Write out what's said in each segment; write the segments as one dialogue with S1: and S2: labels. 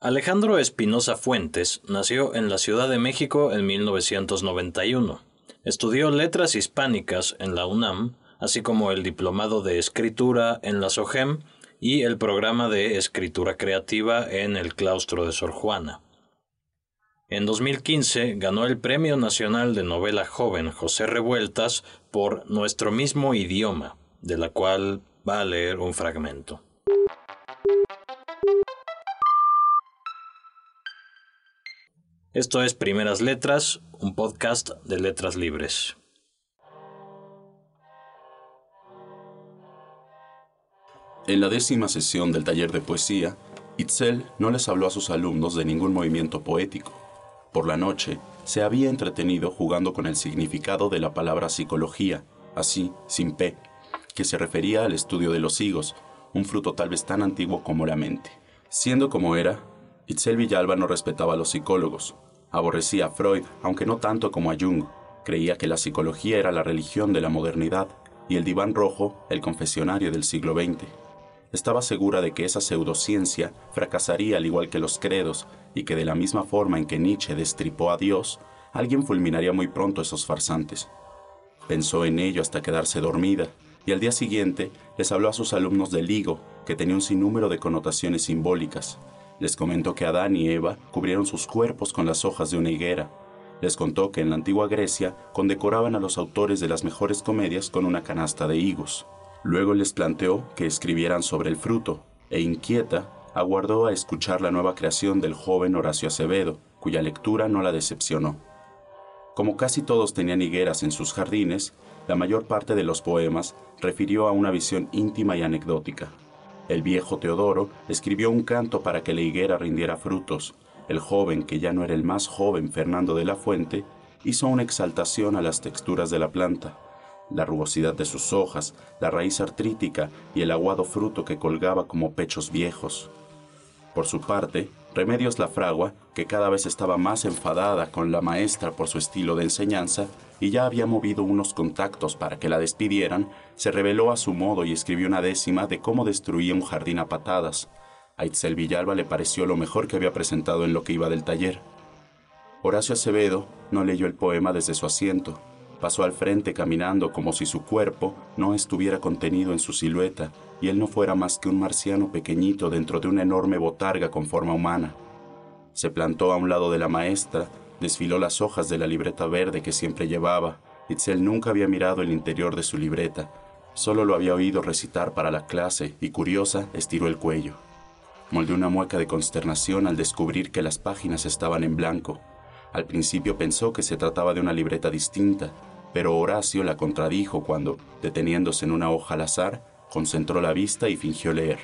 S1: Alejandro Espinosa Fuentes nació en la Ciudad de México en 1991. Estudió letras hispánicas en la UNAM, así como el diplomado de escritura en la SOGEM y el programa de escritura creativa en el claustro de Sor Juana. En 2015 ganó el Premio Nacional de Novela Joven José Revueltas por Nuestro mismo idioma, de la cual va a leer un fragmento. Esto es Primeras Letras, un podcast de letras libres.
S2: En la décima sesión del taller de poesía, Itzel no les habló a sus alumnos de ningún movimiento poético. Por la noche, se había entretenido jugando con el significado de la palabra psicología, así, sin P, que se refería al estudio de los higos, un fruto tal vez tan antiguo como la mente. Siendo como era, Itzel Villalba no respetaba a los psicólogos, Aborrecía a Freud, aunque no tanto como a Jung. Creía que la psicología era la religión de la modernidad y el diván rojo el confesionario del siglo XX. Estaba segura de que esa pseudociencia fracasaría al igual que los credos y que de la misma forma en que Nietzsche destripó a Dios, alguien fulminaría muy pronto esos farsantes. Pensó en ello hasta quedarse dormida y al día siguiente les habló a sus alumnos del higo, que tenía un sinnúmero de connotaciones simbólicas, les comentó que Adán y Eva cubrieron sus cuerpos con las hojas de una higuera. Les contó que en la antigua Grecia condecoraban a los autores de las mejores comedias con una canasta de higos. Luego les planteó que escribieran sobre el fruto, e inquieta, aguardó a escuchar la nueva creación del joven Horacio Acevedo, cuya lectura no la decepcionó. Como casi todos tenían higueras en sus jardines, la mayor parte de los poemas refirió a una visión íntima y anecdótica. El viejo Teodoro escribió un canto para que la higuera rindiera frutos. El joven, que ya no era el más joven Fernando de la Fuente, hizo una exaltación a las texturas de la planta, la rugosidad de sus hojas, la raíz artrítica y el aguado fruto que colgaba como pechos viejos. Por su parte, Remedios la fragua, que cada vez estaba más enfadada con la maestra por su estilo de enseñanza y ya había movido unos contactos para que la despidieran, se reveló a su modo y escribió una décima de cómo destruía un jardín a patadas. A Itzel Villalba le pareció lo mejor que había presentado en lo que iba del taller. Horacio Acevedo no leyó el poema desde su asiento. Pasó al frente caminando como si su cuerpo no estuviera contenido en su silueta y él no fuera más que un marciano pequeñito dentro de una enorme botarga con forma humana. Se plantó a un lado de la maestra, desfiló las hojas de la libreta verde que siempre llevaba. Itzel nunca había mirado el interior de su libreta, solo lo había oído recitar para la clase y curiosa estiró el cuello. Moldeó una mueca de consternación al descubrir que las páginas estaban en blanco. Al principio pensó que se trataba de una libreta distinta, pero Horacio la contradijo cuando, deteniéndose en una hoja al azar, concentró la vista y fingió leer.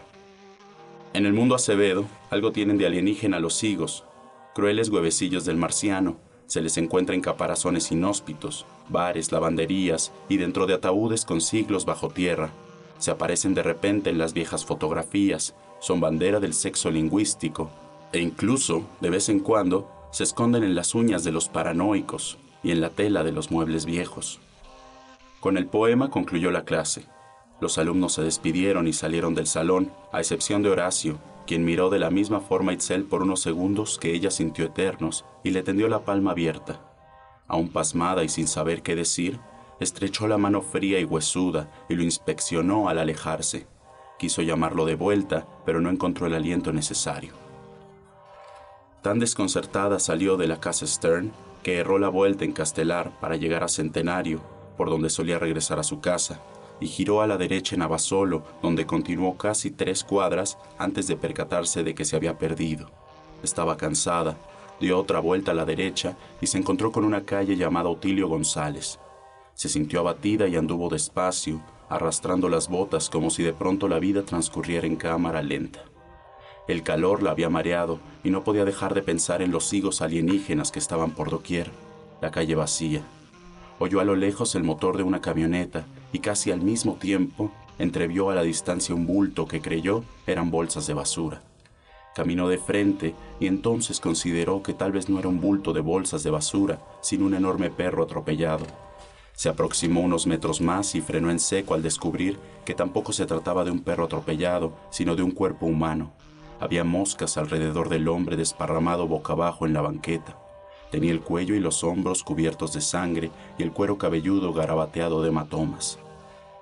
S2: En el mundo Acevedo, algo tienen de alienígena los higos, crueles huevecillos del marciano, se les encuentra en caparazones inhóspitos, bares, lavanderías y dentro de ataúdes con siglos bajo tierra. Se aparecen de repente en las viejas fotografías, son bandera del sexo lingüístico, e incluso, de vez en cuando, se esconden en las uñas de los paranoicos y en la tela de los muebles viejos. Con el poema concluyó la clase. Los alumnos se despidieron y salieron del salón, a excepción de Horacio, quien miró de la misma forma a Itzel por unos segundos que ella sintió eternos y le tendió la palma abierta. Aún pasmada y sin saber qué decir, estrechó la mano fría y huesuda y lo inspeccionó al alejarse. Quiso llamarlo de vuelta, pero no encontró el aliento necesario. Tan desconcertada salió de la casa Stern que erró la vuelta en Castelar para llegar a Centenario, por donde solía regresar a su casa, y giró a la derecha en Abasolo, donde continuó casi tres cuadras antes de percatarse de que se había perdido. Estaba cansada, dio otra vuelta a la derecha y se encontró con una calle llamada Otilio González. Se sintió abatida y anduvo despacio, arrastrando las botas como si de pronto la vida transcurriera en cámara lenta. El calor la había mareado y no podía dejar de pensar en los higos alienígenas que estaban por doquier, la calle vacía, Oyó a lo lejos el motor de una camioneta y casi al mismo tiempo entrevió a la distancia un bulto que creyó eran bolsas de basura. Caminó de frente y entonces consideró que tal vez no era un bulto de bolsas de basura, sino un enorme perro atropellado. Se aproximó unos metros más y frenó en seco al descubrir que tampoco se trataba de un perro atropellado, sino de un cuerpo humano. Había moscas alrededor del hombre desparramado boca abajo en la banqueta. Tenía el cuello y los hombros cubiertos de sangre y el cuero cabelludo garabateado de hematomas.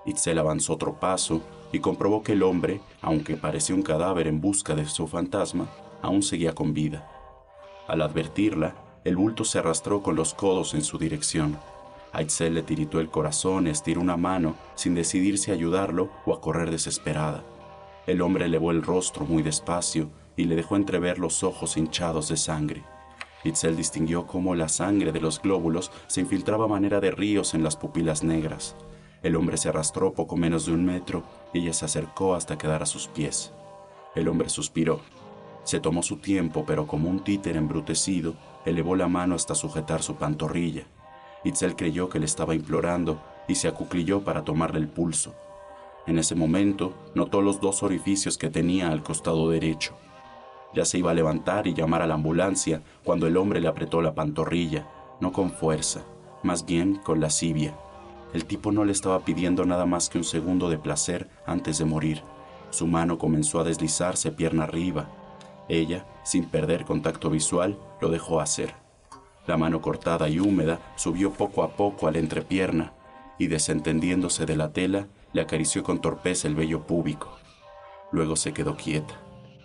S2: Itzel avanzó otro paso y comprobó que el hombre, aunque parecía un cadáver en busca de su fantasma, aún seguía con vida. Al advertirla, el bulto se arrastró con los codos en su dirección. A Itzel le tiritó el corazón estiró una mano sin decidirse a ayudarlo o a correr desesperada. El hombre elevó el rostro muy despacio y le dejó entrever los ojos hinchados de sangre. Itzel distinguió cómo la sangre de los glóbulos se infiltraba a manera de ríos en las pupilas negras. El hombre se arrastró poco menos de un metro y ella se acercó hasta quedar a sus pies. El hombre suspiró. Se tomó su tiempo, pero como un títer embrutecido, elevó la mano hasta sujetar su pantorrilla. Itzel creyó que le estaba implorando y se acuclilló para tomarle el pulso. En ese momento notó los dos orificios que tenía al costado derecho. Ya se iba a levantar y llamar a la ambulancia cuando el hombre le apretó la pantorrilla, no con fuerza, más bien con lascivia. El tipo no le estaba pidiendo nada más que un segundo de placer antes de morir. Su mano comenzó a deslizarse pierna arriba. Ella, sin perder contacto visual, lo dejó hacer. La mano cortada y húmeda subió poco a poco a la entrepierna y desentendiéndose de la tela, le acarició con torpeza el vello púbico. Luego se quedó quieta.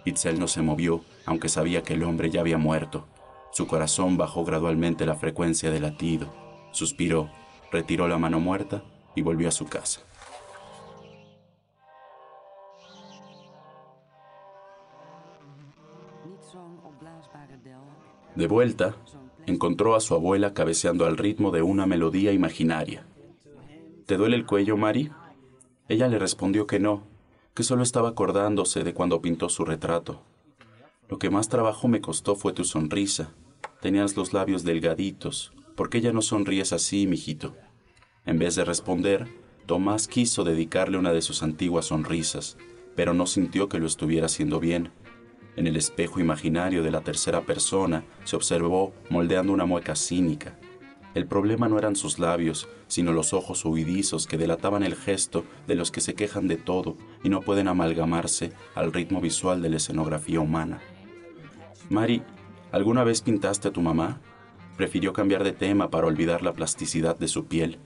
S2: Itzel no se movió, aunque sabía que el hombre ya había muerto. Su corazón bajó gradualmente la frecuencia de latido. Suspiró, retiró la mano muerta y volvió a su casa. De vuelta, encontró a su abuela cabeceando al ritmo de una melodía imaginaria. ¿Te duele el cuello, Mari? Ella le respondió que no, que solo estaba acordándose de cuando pintó su retrato. Lo que más trabajo me costó fue tu sonrisa. Tenías los labios delgaditos. ¿Por qué ya no sonríes así, mijito? En vez de responder, Tomás quiso dedicarle una de sus antiguas sonrisas, pero no sintió que lo estuviera haciendo bien. En el espejo imaginario de la tercera persona se observó moldeando una mueca cínica. El problema no eran sus labios, sino los ojos huidizos que delataban el gesto de los que se quejan de todo y no pueden amalgamarse al ritmo visual de la escenografía humana. Mari, ¿alguna vez pintaste a tu mamá? Prefirió cambiar de tema para olvidar la plasticidad de su piel.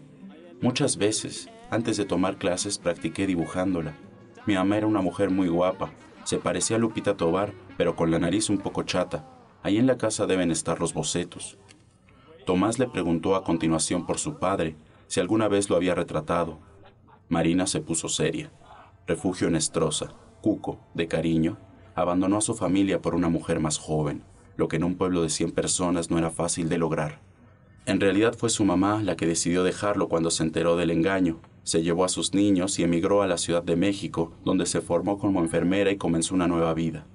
S2: Muchas veces, antes de tomar clases, practiqué dibujándola. Mi mamá era una mujer muy guapa. Se parecía a Lupita Tobar, pero con la nariz un poco chata. Ahí en la casa deben estar los bocetos. Tomás le preguntó a continuación por su padre, si alguna vez lo había retratado. Marina se puso seria. Refugio en Estroza, Cuco, de cariño, abandonó a su familia por una mujer más joven, lo que en un pueblo de 100 personas no era fácil de lograr. En realidad fue su mamá la que decidió dejarlo cuando se enteró del engaño. Se llevó a sus niños y emigró a la Ciudad de México, donde se formó como enfermera y comenzó una nueva vida.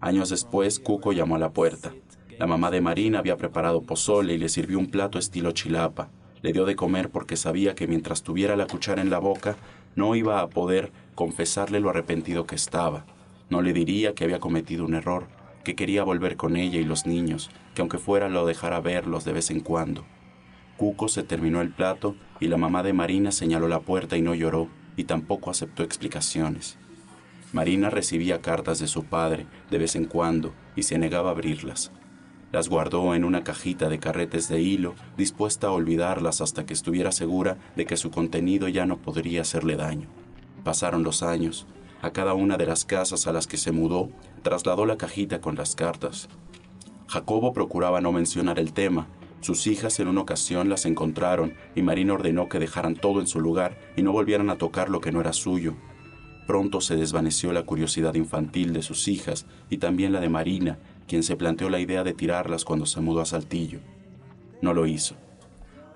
S2: Años después, Cuco llamó a la puerta. La mamá de Marina había preparado pozole y le sirvió un plato estilo chilapa. Le dio de comer porque sabía que mientras tuviera la cuchara en la boca, no iba a poder confesarle lo arrepentido que estaba. No le diría que había cometido un error, que quería volver con ella y los niños, que aunque fuera lo dejara verlos de vez en cuando. Cuco se terminó el plato y la mamá de Marina señaló la puerta y no lloró, y tampoco aceptó explicaciones. Marina recibía cartas de su padre de vez en cuando y se negaba a abrirlas. Las guardó en una cajita de carretes de hilo, dispuesta a olvidarlas hasta que estuviera segura de que su contenido ya no podría hacerle daño. Pasaron los años. A cada una de las casas a las que se mudó, trasladó la cajita con las cartas. Jacobo procuraba no mencionar el tema, sus hijas en una ocasión las encontraron y Marina ordenó que dejaran todo en su lugar y no volvieran a tocar lo que no era suyo. Pronto se desvaneció la curiosidad infantil de sus hijas y también la de Marina, quien se planteó la idea de tirarlas cuando se mudó a Saltillo. No lo hizo.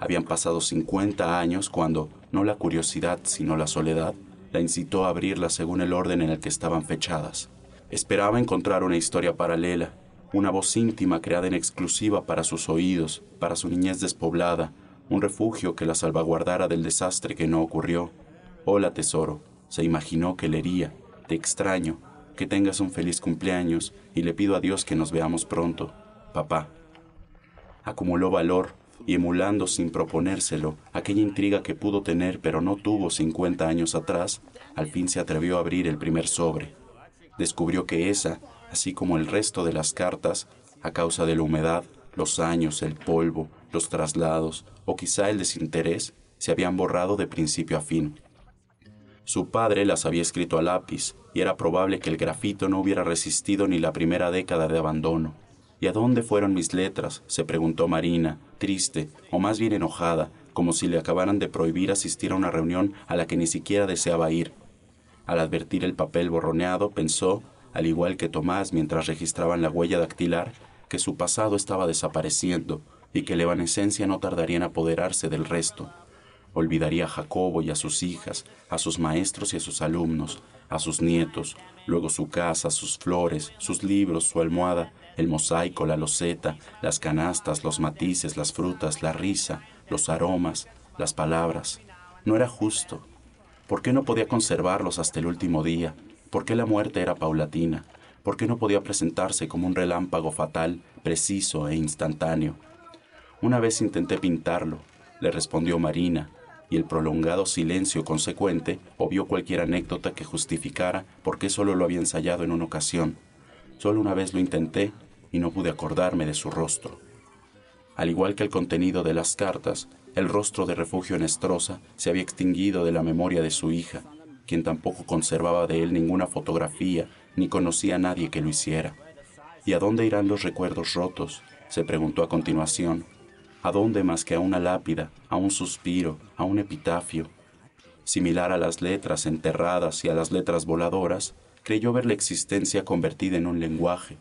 S2: Habían pasado 50 años cuando, no la curiosidad, sino la soledad, la incitó a abrirlas según el orden en el que estaban fechadas. Esperaba encontrar una historia paralela, una voz íntima creada en exclusiva para sus oídos, para su niñez despoblada, un refugio que la salvaguardara del desastre que no ocurrió. Hola tesoro, se imaginó que leería, te extraño, que tengas un feliz cumpleaños y le pido a Dios que nos veamos pronto, papá. Acumuló valor y emulando sin proponérselo aquella intriga que pudo tener pero no tuvo 50 años atrás, al fin se atrevió a abrir el primer sobre. Descubrió que esa así como el resto de las cartas, a causa de la humedad, los años, el polvo, los traslados o quizá el desinterés, se habían borrado de principio a fin. Su padre las había escrito a lápiz, y era probable que el grafito no hubiera resistido ni la primera década de abandono. ¿Y a dónde fueron mis letras? se preguntó Marina, triste, o más bien enojada, como si le acabaran de prohibir asistir a una reunión a la que ni siquiera deseaba ir. Al advertir el papel borroneado, pensó, al igual que Tomás mientras registraban la huella dactilar, que su pasado estaba desapareciendo y que la evanescencia no tardaría en apoderarse del resto. Olvidaría a Jacobo y a sus hijas, a sus maestros y a sus alumnos, a sus nietos, luego su casa, sus flores, sus libros, su almohada, el mosaico, la loseta, las canastas, los matices, las frutas, la risa, los aromas, las palabras. No era justo. ¿Por qué no podía conservarlos hasta el último día? ¿Por qué la muerte era paulatina? ¿Por qué no podía presentarse como un relámpago fatal, preciso e instantáneo? Una vez intenté pintarlo, le respondió Marina, y el prolongado silencio consecuente obvió cualquier anécdota que justificara por qué solo lo había ensayado en una ocasión. Solo una vez lo intenté y no pude acordarme de su rostro. Al igual que el contenido de las cartas, el rostro de refugio Nestrosa se había extinguido de la memoria de su hija, quien tampoco conservaba de él ninguna fotografía ni conocía a nadie que lo hiciera. ¿Y a dónde irán los recuerdos rotos? se preguntó a continuación, ¿A dónde más que a una lápida, a un suspiro, a un epitafio? Similar a las letras enterradas y a las letras voladoras, creyó ver la existencia convertida en un lenguaje,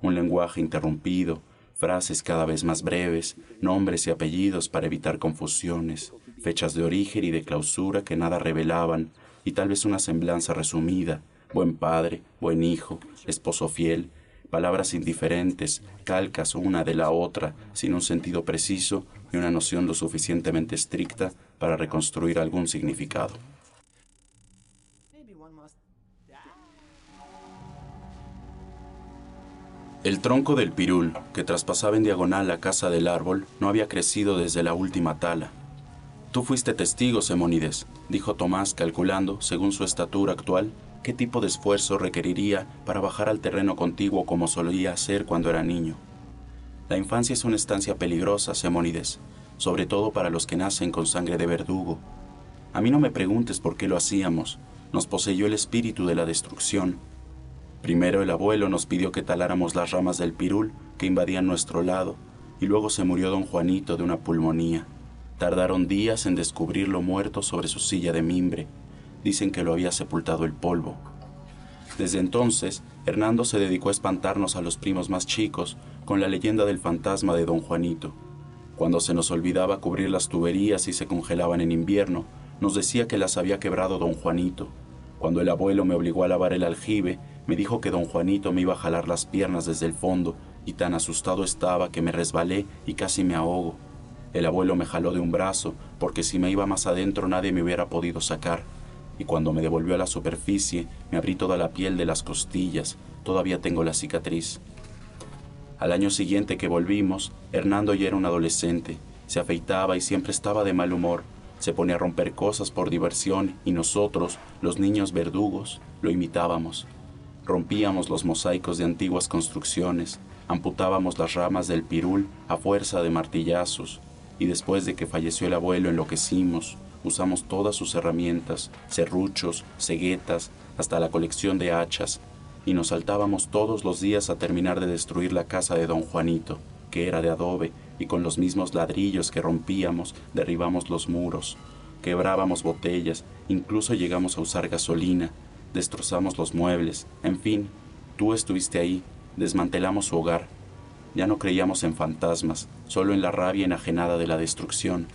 S2: un lenguaje interrumpido, frases cada vez más breves, nombres y apellidos para evitar confusiones, fechas de origen y de clausura que nada revelaban, y tal vez una semblanza resumida, buen padre, buen hijo, esposo fiel, palabras indiferentes, calcas una de la otra, sin un sentido preciso y una noción lo suficientemente estricta para reconstruir algún significado. El tronco del pirul, que traspasaba en diagonal la casa del árbol, no había crecido desde la última tala. Tú fuiste testigo, Semónides, dijo Tomás, calculando, según su estatura actual, qué tipo de esfuerzo requeriría para bajar al terreno contiguo como solía hacer cuando era niño. La infancia es una estancia peligrosa, Semónides, sobre todo para los que nacen con sangre de verdugo. A mí no me preguntes por qué lo hacíamos, nos poseyó el espíritu de la destrucción. Primero el abuelo nos pidió que taláramos las ramas del pirul que invadían nuestro lado, y luego se murió don Juanito de una pulmonía. Tardaron días en descubrirlo muerto sobre su silla de mimbre, dicen que lo había sepultado el polvo. Desde entonces, Hernando se dedicó a espantarnos a los primos más chicos con la leyenda del fantasma de don Juanito. Cuando se nos olvidaba cubrir las tuberías y se congelaban en invierno, nos decía que las había quebrado don Juanito. Cuando el abuelo me obligó a lavar el aljibe, me dijo que don Juanito me iba a jalar las piernas desde el fondo, y tan asustado estaba que me resbalé y casi me ahogo. El abuelo me jaló de un brazo, porque si me iba más adentro nadie me hubiera podido sacar y cuando me devolvió a la superficie me abrí toda la piel de las costillas, todavía tengo la cicatriz. Al año siguiente que volvimos, Hernando ya era un adolescente, se afeitaba y siempre estaba de mal humor, se ponía a romper cosas por diversión y nosotros, los niños verdugos, lo imitábamos. Rompíamos los mosaicos de antiguas construcciones, amputábamos las ramas del pirul a fuerza de martillazos, y después de que falleció el abuelo enloquecimos, usamos todas sus herramientas, serruchos, ceguetas, hasta la colección de hachas, y nos saltábamos todos los días a terminar de destruir la casa de don Juanito, que era de adobe, y con los mismos ladrillos que rompíamos derribamos los muros, quebrábamos botellas, incluso llegamos a usar gasolina, destrozamos los muebles, en fin, tú estuviste ahí, desmantelamos su hogar. Ya no creíamos en fantasmas, solo en la rabia enajenada de la destrucción,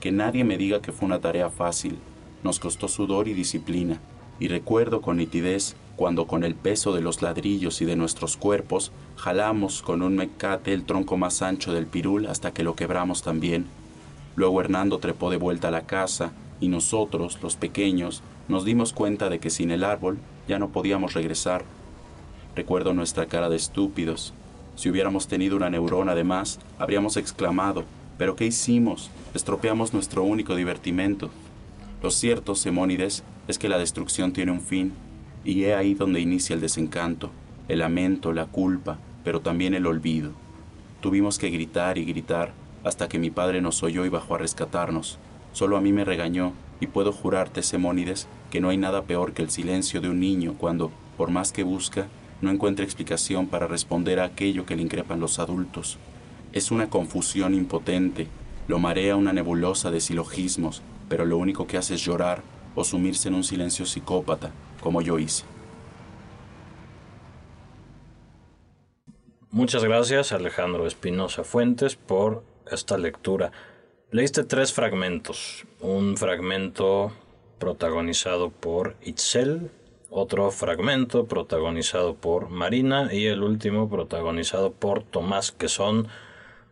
S2: que nadie me diga que fue una tarea fácil. Nos costó sudor y disciplina. Y recuerdo con nitidez cuando con el peso de los ladrillos y de nuestros cuerpos jalamos con un mecate el tronco más ancho del pirul hasta que lo quebramos también. Luego Hernando trepó de vuelta a la casa y nosotros, los pequeños, nos dimos cuenta de que sin el árbol ya no podíamos regresar. Recuerdo nuestra cara de estúpidos. Si hubiéramos tenido una neurona de más, habríamos exclamado, ¿pero qué hicimos? estropeamos nuestro único divertimento. Lo cierto, Semónides, es que la destrucción tiene un fin, y he ahí donde inicia el desencanto. el lamento, la culpa, pero también el olvido. Tuvimos que gritar y gritar hasta que mi padre nos oyó y bajó a rescatarnos. Solo a mí me regañó y puedo jurarte, Semónides, que no hay nada peor que el silencio de un niño cuando, por más que busca, no encuentra explicación para responder a aquello que le increpan los adultos. Es una confusión impotente, lo marea una nebulosa de silogismos, pero lo único que hace es llorar o sumirse en un silencio psicópata, como yo hice.
S1: Muchas gracias Alejandro Espinosa Fuentes por esta lectura. Leíste tres fragmentos. Un fragmento protagonizado por Itzel, otro fragmento protagonizado por Marina y el último protagonizado por Tomás, que son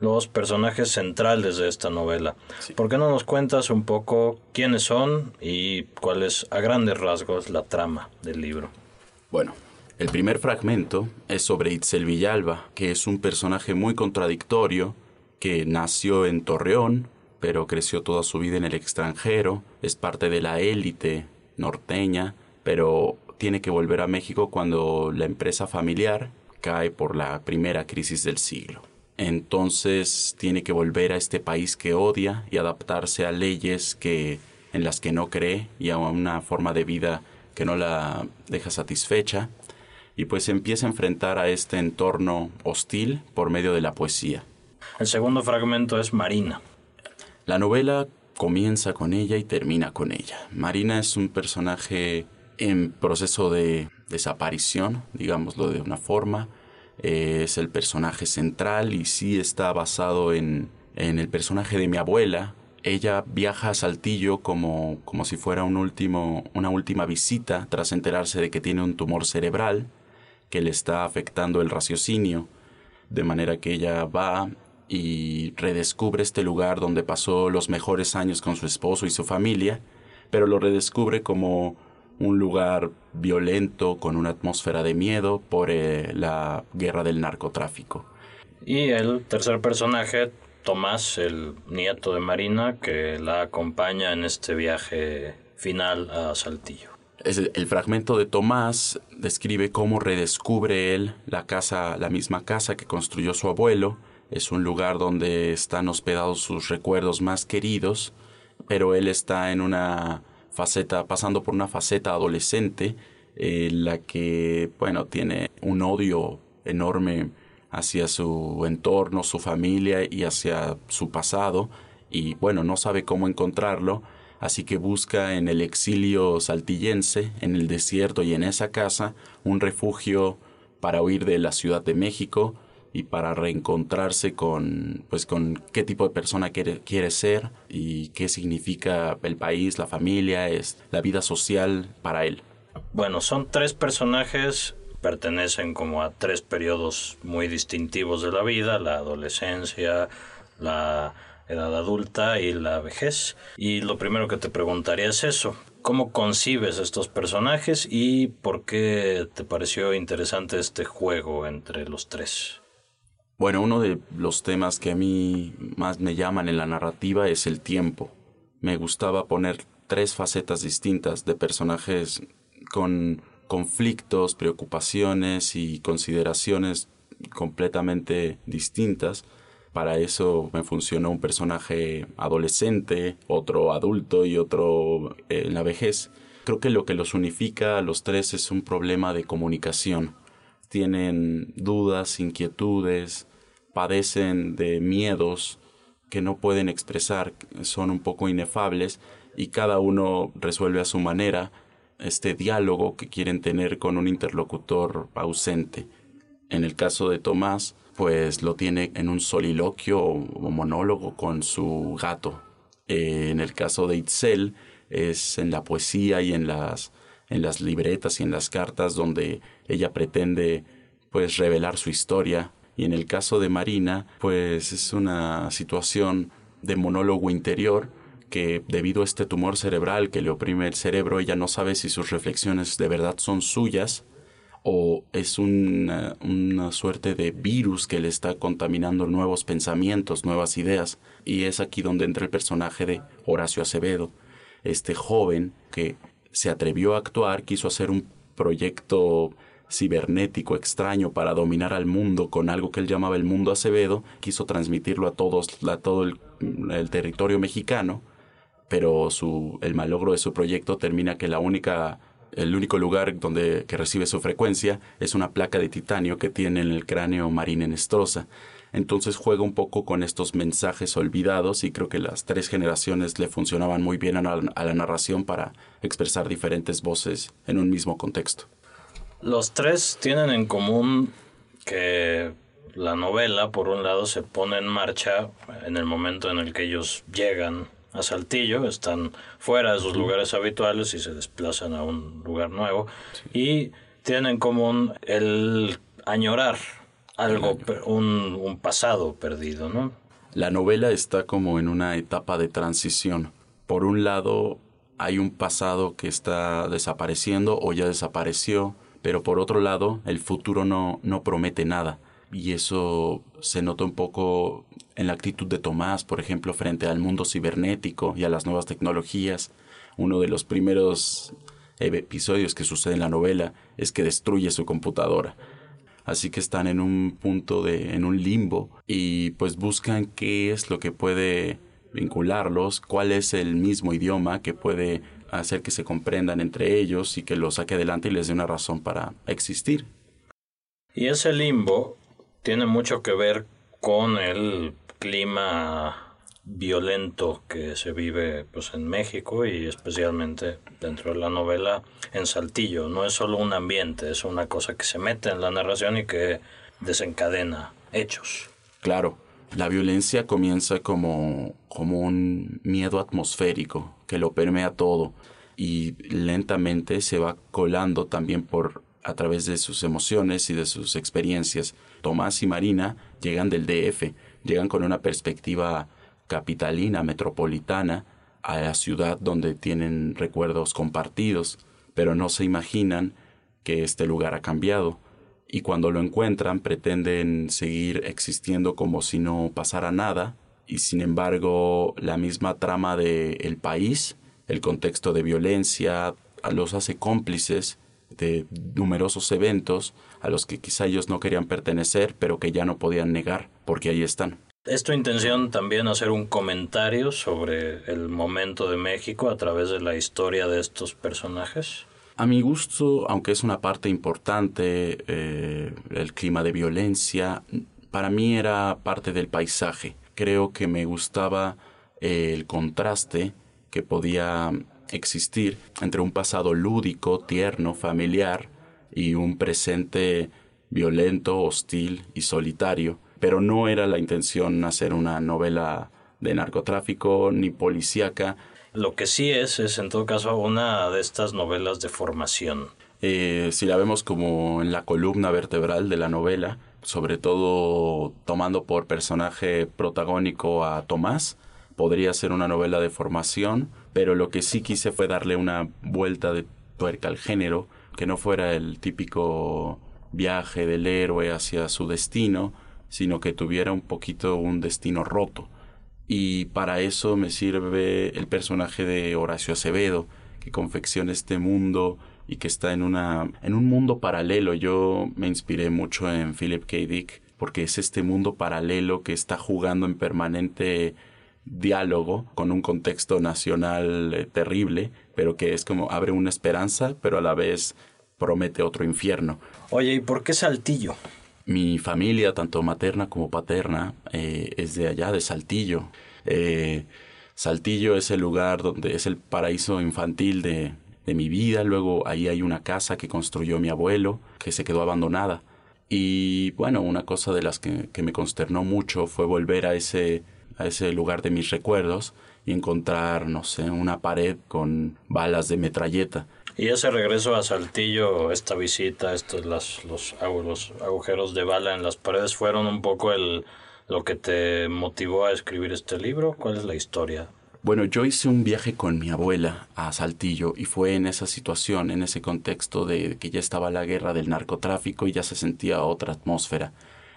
S1: los personajes centrales de esta novela. ¿Por qué no nos cuentas un poco quiénes son y cuál es a grandes rasgos la trama del libro?
S2: Bueno, el primer fragmento es sobre Itzel Villalba, que es un personaje muy contradictorio, que nació en Torreón, pero creció toda su vida en el extranjero, es parte de la élite norteña, pero tiene que volver a México cuando la empresa familiar cae por la primera crisis del siglo. Entonces tiene que volver a este país que odia y adaptarse a leyes que en las que no cree y a una forma de vida que no la deja satisfecha y pues empieza a enfrentar a este entorno hostil por medio de la poesía.
S1: El segundo fragmento es Marina.
S2: La novela comienza con ella y termina con ella. Marina es un personaje en proceso de desaparición, digámoslo de una forma. Es el personaje central y sí está basado en, en el personaje de mi abuela, ella viaja a Saltillo como, como si fuera un último, una última visita tras enterarse de que tiene un tumor cerebral que le está afectando el raciocinio, de manera que ella va y redescubre este lugar donde pasó los mejores años con su esposo y su familia, pero lo redescubre como un lugar violento con una atmósfera de miedo por eh, la guerra del narcotráfico.
S1: Y el tercer personaje, Tomás, el nieto de Marina, que la acompaña en este viaje final a Saltillo
S2: el fragmento de Tomás describe cómo redescubre él la casa, la misma casa que construyó su abuelo. Es un lugar donde están hospedados sus recuerdos más queridos, pero él está en una faceta, pasando por una faceta adolescente, en la que, bueno, tiene un odio enorme hacia su entorno, su familia y hacia su pasado, y bueno, no sabe cómo encontrarlo así que busca en el exilio saltillense, en el desierto y en esa casa, un refugio para huir de la Ciudad de México y para reencontrarse con, pues, con qué tipo de persona quiere, quiere ser y qué significa el país, la familia, es la vida social para él.
S1: Bueno, son tres personajes pertenecen como a tres periodos muy distintivos de la vida, la adolescencia, la edad adulta y la vejez. Y lo primero que te preguntaría es eso. ¿Cómo concibes estos personajes y por qué te pareció interesante este juego entre los tres?
S2: Bueno, uno de los temas que a mí más me llaman en la narrativa es el tiempo. Me gustaba poner tres facetas distintas de personajes con conflictos, preocupaciones y consideraciones completamente distintas para eso me funcionó un personaje adolescente, otro adulto y otro eh, en la vejez. Creo que lo que los unifica a los tres es un problema de comunicación. Tienen dudas, inquietudes, padecen de miedos que no pueden expresar, son un poco inefables y cada uno resuelve a su manera este diálogo que quieren tener con un interlocutor ausente. En el caso de Tomás, pues lo tiene en un soliloquio o monólogo con su gato. Eh, en el caso de Itzel es en la poesía y en las, en las libretas y en las cartas donde ella pretende pues revelar su historia y en el caso de Marina pues es una situación de monólogo interior que debido a este tumor cerebral que le oprime el cerebro ella no sabe si sus reflexiones de verdad son suyas o es una, suerte de virus que le está contaminando nuevos pensamientos, nuevas ideas. Y es aquí donde entra el personaje de Horacio Acevedo, este joven que se atrevió a actuar, quiso hacer un proyecto cibernético extraño para dominar al mundo con algo que él llamaba el mundo Acevedo, quiso transmitirlo a todos, a todo el, territorio mexicano, pero su, el malogro de su proyecto termina que la única el único lugar donde que recibe su frecuencia es una placa de titanio que tiene en el cráneo Marine Nestrosa. Entonces juega un poco con estos mensajes olvidados y creo que las tres generaciones le funcionaban muy bien a la, narración para expresar diferentes voces en un mismo contexto.
S1: Los tres tienen en común que la novela, por un lado, se pone en marcha en el momento en el que ellos llegan a Saltillo, están fuera de sus lugares habituales y se desplazan a un lugar nuevo. Y tienen en común el añorar algo, un, un pasado perdido, ¿no?
S2: La novela está como en una etapa de transición. Por un lado, hay un pasado que está desapareciendo o ya desapareció, pero por otro lado, el futuro no, no promete nada. Y eso se nota un poco en la actitud de Tomás, por ejemplo, frente al mundo cibernético y a las nuevas tecnologías. Uno de los primeros episodios que sucede en la novela es que destruye su computadora así que están en un punto de, en un limbo y pues buscan qué es lo que puede vincularlos, cuál es el mismo idioma que puede hacer que se comprendan entre ellos y que los saque adelante y les dé una razón para existir.
S1: Y ese limbo tiene mucho que ver con el clima violento que se vive pues en México y especialmente dentro de la novela en Saltillo. No es solo un ambiente, es una cosa que se mete en la narración y que desencadena hechos.
S2: Claro, la violencia comienza como, como un miedo atmosférico que lo permea todo y lentamente se va colando también por a través de sus emociones y de sus experiencias. Tomás y Marina llegan del DF, llegan con una perspectiva capitalina, metropolitana, a la ciudad donde tienen recuerdos compartidos, pero no se imaginan que este lugar ha cambiado, y cuando lo encuentran pretenden seguir existiendo como si no pasara nada, y sin embargo la misma trama del el país, el contexto de violencia, los hace cómplices de numerosos eventos a los que quizá ellos no querían pertenecer, pero que ya no podían negar, porque ahí están.
S1: ¿Es tu intención también hacer un comentario sobre el momento de México a través de la historia de estos personajes?
S2: A mi gusto, aunque es una parte importante, eh, el clima de violencia, para mí era parte del paisaje. Creo que me gustaba el contraste que podía existir entre un pasado lúdico, tierno, familiar y un presente violento, hostil y solitario pero no era la intención hacer una novela de narcotráfico ni policíaca.
S1: Lo que sí es, es en todo caso una de estas novelas de formación.
S2: Eh, si la vemos como en la columna vertebral de la novela, sobre todo tomando por personaje protagónico a Tomás, podría ser una novela de formación, pero lo que sí quise fue darle una vuelta de tuerca al género, que no fuera el típico viaje del héroe hacia su destino, sino que tuviera un poquito un destino roto. Y para eso me sirve el personaje de Horacio Acevedo, que confecciona este mundo y que está en, una, en un mundo paralelo. Yo me inspiré mucho en Philip K. Dick, porque es este mundo paralelo que está jugando en permanente diálogo con un contexto nacional eh, terrible, pero que es como abre una esperanza, pero a la vez promete otro infierno.
S1: Oye, ¿y por qué Saltillo?
S2: Mi familia, tanto materna como paterna, eh, es de allá, de Saltillo. Eh, Saltillo es el lugar donde es el paraíso infantil de, mi vida. Luego ahí hay una casa que construyó mi abuelo, que se quedó abandonada. Y bueno, una cosa de las que, que me consternó mucho fue volver a ese, a ese lugar de mis recuerdos y encontrar, no sé, una pared con balas de metralleta.
S1: Y ese regreso a Saltillo, esta visita, estos los, los agujeros de bala en las paredes fueron un poco el lo que te motivó a escribir este libro. ¿Cuál es la historia?
S2: Bueno, yo hice un viaje con mi abuela a Saltillo y fue en esa situación, en ese contexto de que ya estaba la guerra del narcotráfico y ya se sentía otra atmósfera.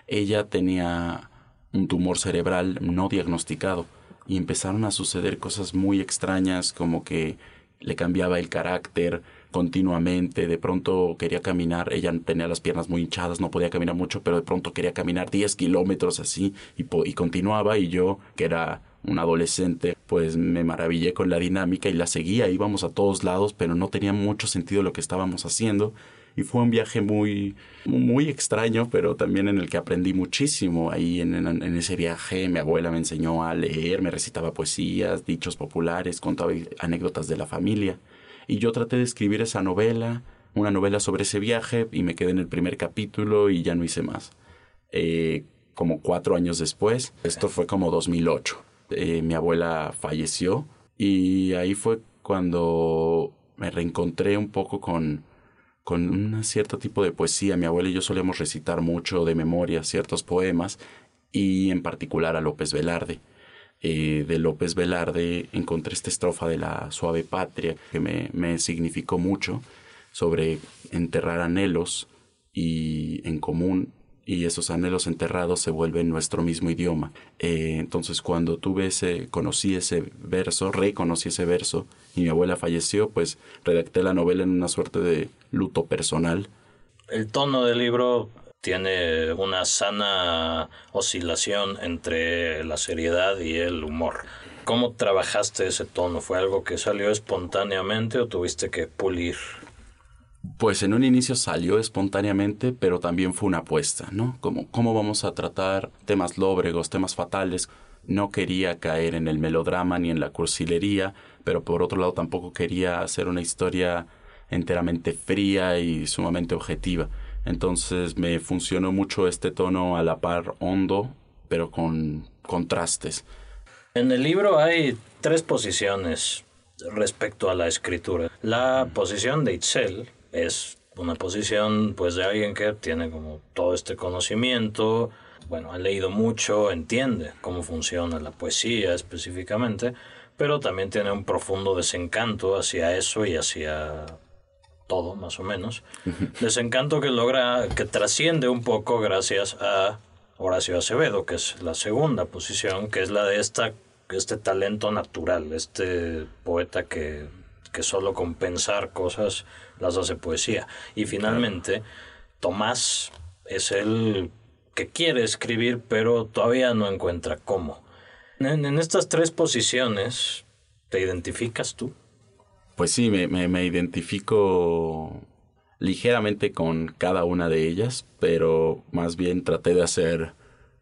S2: Ella tenía un tumor cerebral no diagnosticado y empezaron a suceder cosas muy extrañas como que le cambiaba el carácter continuamente, de pronto quería caminar, ella tenía las piernas muy hinchadas, no podía caminar mucho, pero de pronto quería caminar 10 kilómetros así y, continuaba y yo, que era un adolescente, pues me maravillé con la dinámica y la seguía, íbamos a todos lados, pero no tenía mucho sentido lo que estábamos haciendo y fue un viaje muy, muy extraño, pero también en el que aprendí muchísimo. Ahí en, ese viaje mi abuela me enseñó a leer, me recitaba poesías, dichos populares, contaba anécdotas de la familia. Y yo traté de escribir esa novela, una novela sobre ese viaje, y me quedé en el primer capítulo y ya no hice más. Eh, como cuatro años después, esto fue como 2008, eh, mi abuela falleció y ahí fue cuando me reencontré un poco con, con un cierto tipo de poesía. Mi abuela y yo solíamos recitar mucho de memoria ciertos poemas y en particular a López Velarde. Eh, de López Velarde encontré esta estrofa de la suave patria que me significó mucho sobre enterrar anhelos y en común y esos anhelos enterrados se vuelven nuestro mismo idioma. Eh, entonces cuando tuve ese, conocí ese verso, reconocí ese verso y mi abuela falleció, pues redacté la novela en una suerte de luto personal.
S1: El tono del libro tiene una sana oscilación entre la seriedad y el humor. ¿Cómo trabajaste ese tono? ¿Fue algo que salió espontáneamente o tuviste que pulir?
S2: Pues en un inicio salió espontáneamente, pero también fue una apuesta, ¿no? Como cómo vamos a tratar temas lóbregos, temas fatales. No quería caer en el melodrama ni en la cursilería, pero por otro lado tampoco quería hacer una historia enteramente fría y sumamente objetiva. Entonces me funcionó mucho este tono a la par hondo, pero con contrastes.
S1: En el libro hay tres posiciones respecto a la escritura. La posición de Itzel es una posición pues de alguien que tiene como todo este conocimiento, bueno, ha leído mucho, entiende cómo funciona la poesía específicamente, pero también tiene un profundo desencanto hacia eso y hacia todo, más o menos. Desencanto que logra, que trasciende un poco gracias a Horacio Acevedo, que es la segunda posición, que es la de esta, este talento natural, este poeta que, que solo con pensar cosas las hace poesía. Y finalmente, Tomás es el que quiere escribir, pero todavía no encuentra cómo. En, en estas tres posiciones, ¿te identificas tú?
S2: Pues sí, me, me, identifico ligeramente con cada una de ellas, pero más bien traté de hacer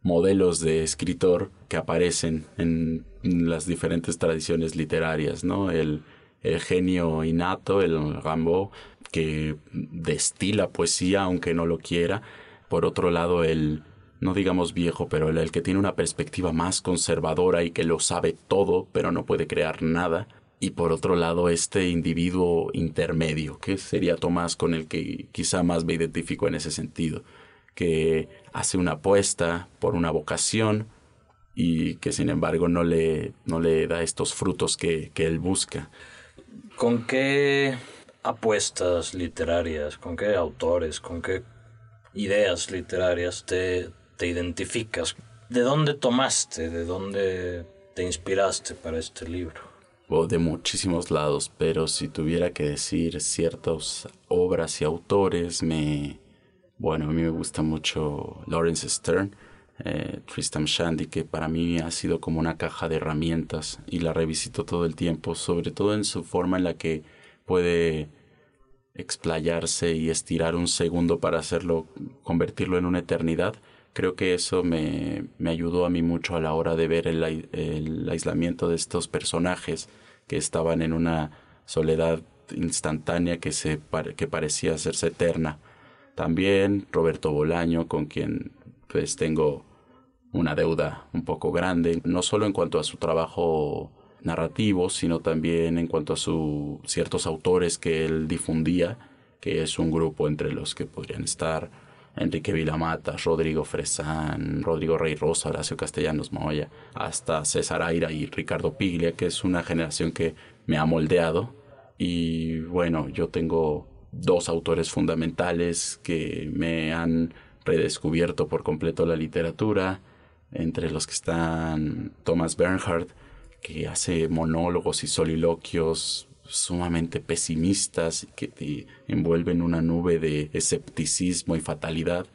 S2: modelos de escritor que aparecen en las diferentes tradiciones literarias, ¿no? El, el genio innato, el Rambo, que destila poesía aunque no lo quiera. Por otro lado, el, no digamos viejo, pero el que tiene una perspectiva más conservadora y que lo sabe todo, pero no puede crear nada y por otro lado este individuo intermedio, que sería Tomás con el que quizá más me identifico en ese sentido, que hace una apuesta por una vocación y que sin embargo no le, no le da estos frutos que, que él busca.
S1: ¿Con qué apuestas literarias, con qué autores, con qué ideas literarias te, te identificas? ¿De dónde tomaste, de dónde te inspiraste para este libro?
S2: o de muchísimos lados, pero si tuviera que decir ciertas obras y autores, me... Bueno, a mí me gusta mucho Lawrence Stern, eh, Shandy, que para mí ha sido como una caja de herramientas y la revisito todo el tiempo, sobre todo en su forma en la que puede explayarse y estirar un segundo para hacerlo, convertirlo en una eternidad. Creo que eso me, me ayudó a mí mucho a la hora de ver el, el aislamiento de estos personajes que estaban en una soledad instantánea que, se, que parecía hacerse eterna. También Roberto Bolaño, con quien pues tengo una deuda un poco grande, no solo en cuanto a su trabajo narrativo, sino también en cuanto a su, ciertos autores que él difundía, que es un grupo entre los que podrían estar Enrique Vilamata, Rodrigo Fresán, Rodrigo Rey Rosa, Horacio Castellanos Moya, hasta César Aira y Ricardo Piglia, que es una generación que me ha moldeado. Y bueno, yo tengo dos autores fundamentales que me han redescubierto por completo la literatura, entre los que están Thomas Bernhard, que hace monólogos y soliloquios sumamente pesimistas y que te envuelven una nube de escepticismo y fatalidad.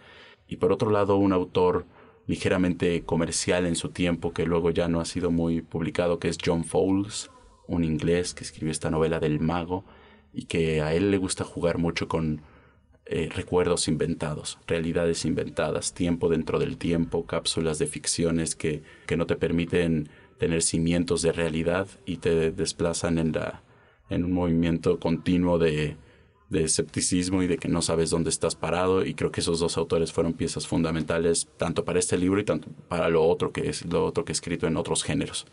S2: Y por otro lado, un autor ligeramente comercial en su tiempo que luego ya no ha sido muy publicado, que es John Fowles, un inglés que escribió esta novela del mago y que a él le gusta jugar mucho con eh, recuerdos inventados, realidades inventadas, tiempo dentro del tiempo, cápsulas de ficciones que, que no te permiten tener cimientos de realidad y te desplazan en, la, en un movimiento continuo de, de escepticismo y de que no sabes dónde estás parado y creo que esos dos autores fueron piezas fundamentales tanto para este libro y tanto para lo otro que es lo otro que he escrito en otros géneros.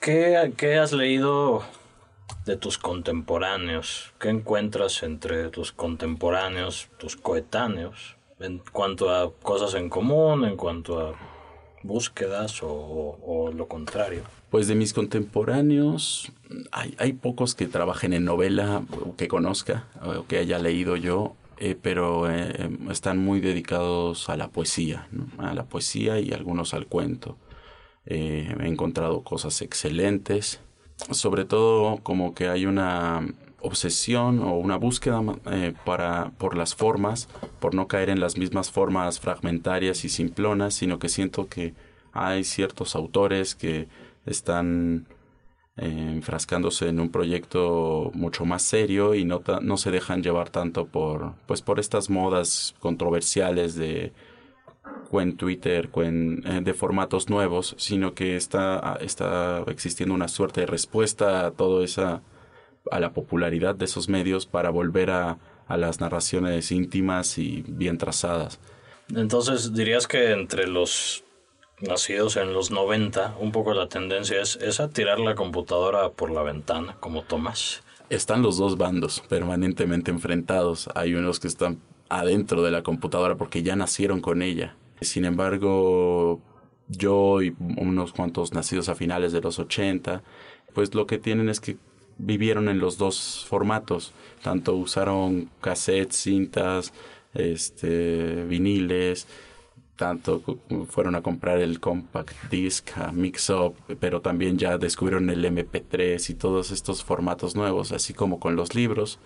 S1: ¿Qué, qué has leído de tus contemporáneos? ¿Qué encuentras entre tus contemporáneos, tus coetáneos, en cuanto a cosas en común, en cuanto a búsquedas o, lo contrario?
S2: Pues de mis contemporáneos, hay, hay, pocos que trabajen en novela que conozca o que haya leído yo, eh, pero eh, están muy dedicados a la poesía, a la poesía y algunos al cuento. Eh, he encontrado cosas excelentes sobre todo como que hay una obsesión o una búsqueda eh, para, por las formas, por no caer en las mismas formas fragmentarias y simplonas, sino que siento que hay ciertos autores que están eh, enfrascándose en un proyecto mucho más serio y no, no se dejan llevar tanto por, pues por estas modas controversiales de en Twitter, eh, de formatos nuevos, sino que está, está existiendo una suerte de respuesta a todo esa, a la popularidad de esos medios para volver a, a las narraciones íntimas y bien trazadas.
S1: Entonces dirías que entre los nacidos en los 90, un poco la tendencia es esa, tirar la computadora por la ventana, como Tomás.
S2: Están los dos bandos permanentemente enfrentados. Hay unos que están adentro de la computadora porque ya nacieron con ella sin embargo, yo y unos cuantos nacidos a finales de los 80, pues lo que tienen es que vivieron en los dos formatos. Tanto usaron cassettes, cintas, este, viniles, tanto fueron a comprar el compact disc, a mix up, pero también ya descubrieron el MP3 y todos estos formatos nuevos, así como con los libros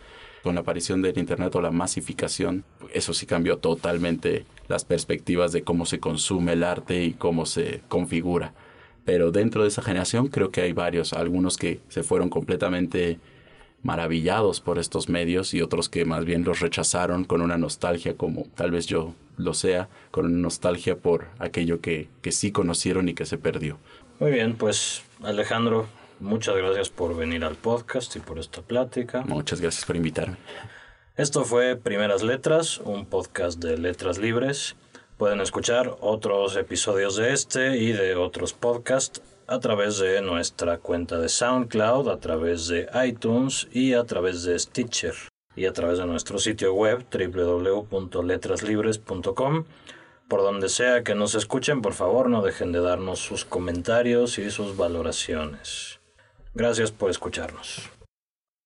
S2: con la aparición del Internet o la masificación, eso sí cambió totalmente las perspectivas de cómo se consume el arte y cómo se configura. Pero dentro de esa generación creo que hay varios, algunos que se fueron completamente maravillados por estos medios y otros que más bien los rechazaron con una nostalgia como tal vez yo lo sea, con una nostalgia por aquello que, que sí conocieron y que se perdió.
S1: Muy bien, pues Alejandro, Muchas gracias por venir al podcast y por esta plática.
S2: Muchas gracias por invitarme.
S1: Esto fue Primeras Letras, un podcast de letras libres. Pueden escuchar otros episodios de este y de otros podcasts a través de nuestra cuenta de SoundCloud, a través de iTunes y a través de Stitcher y a través de nuestro sitio web www.letraslibres.com. Por donde sea que nos escuchen, por favor no dejen de darnos sus comentarios y sus valoraciones. Gracias por escucharnos.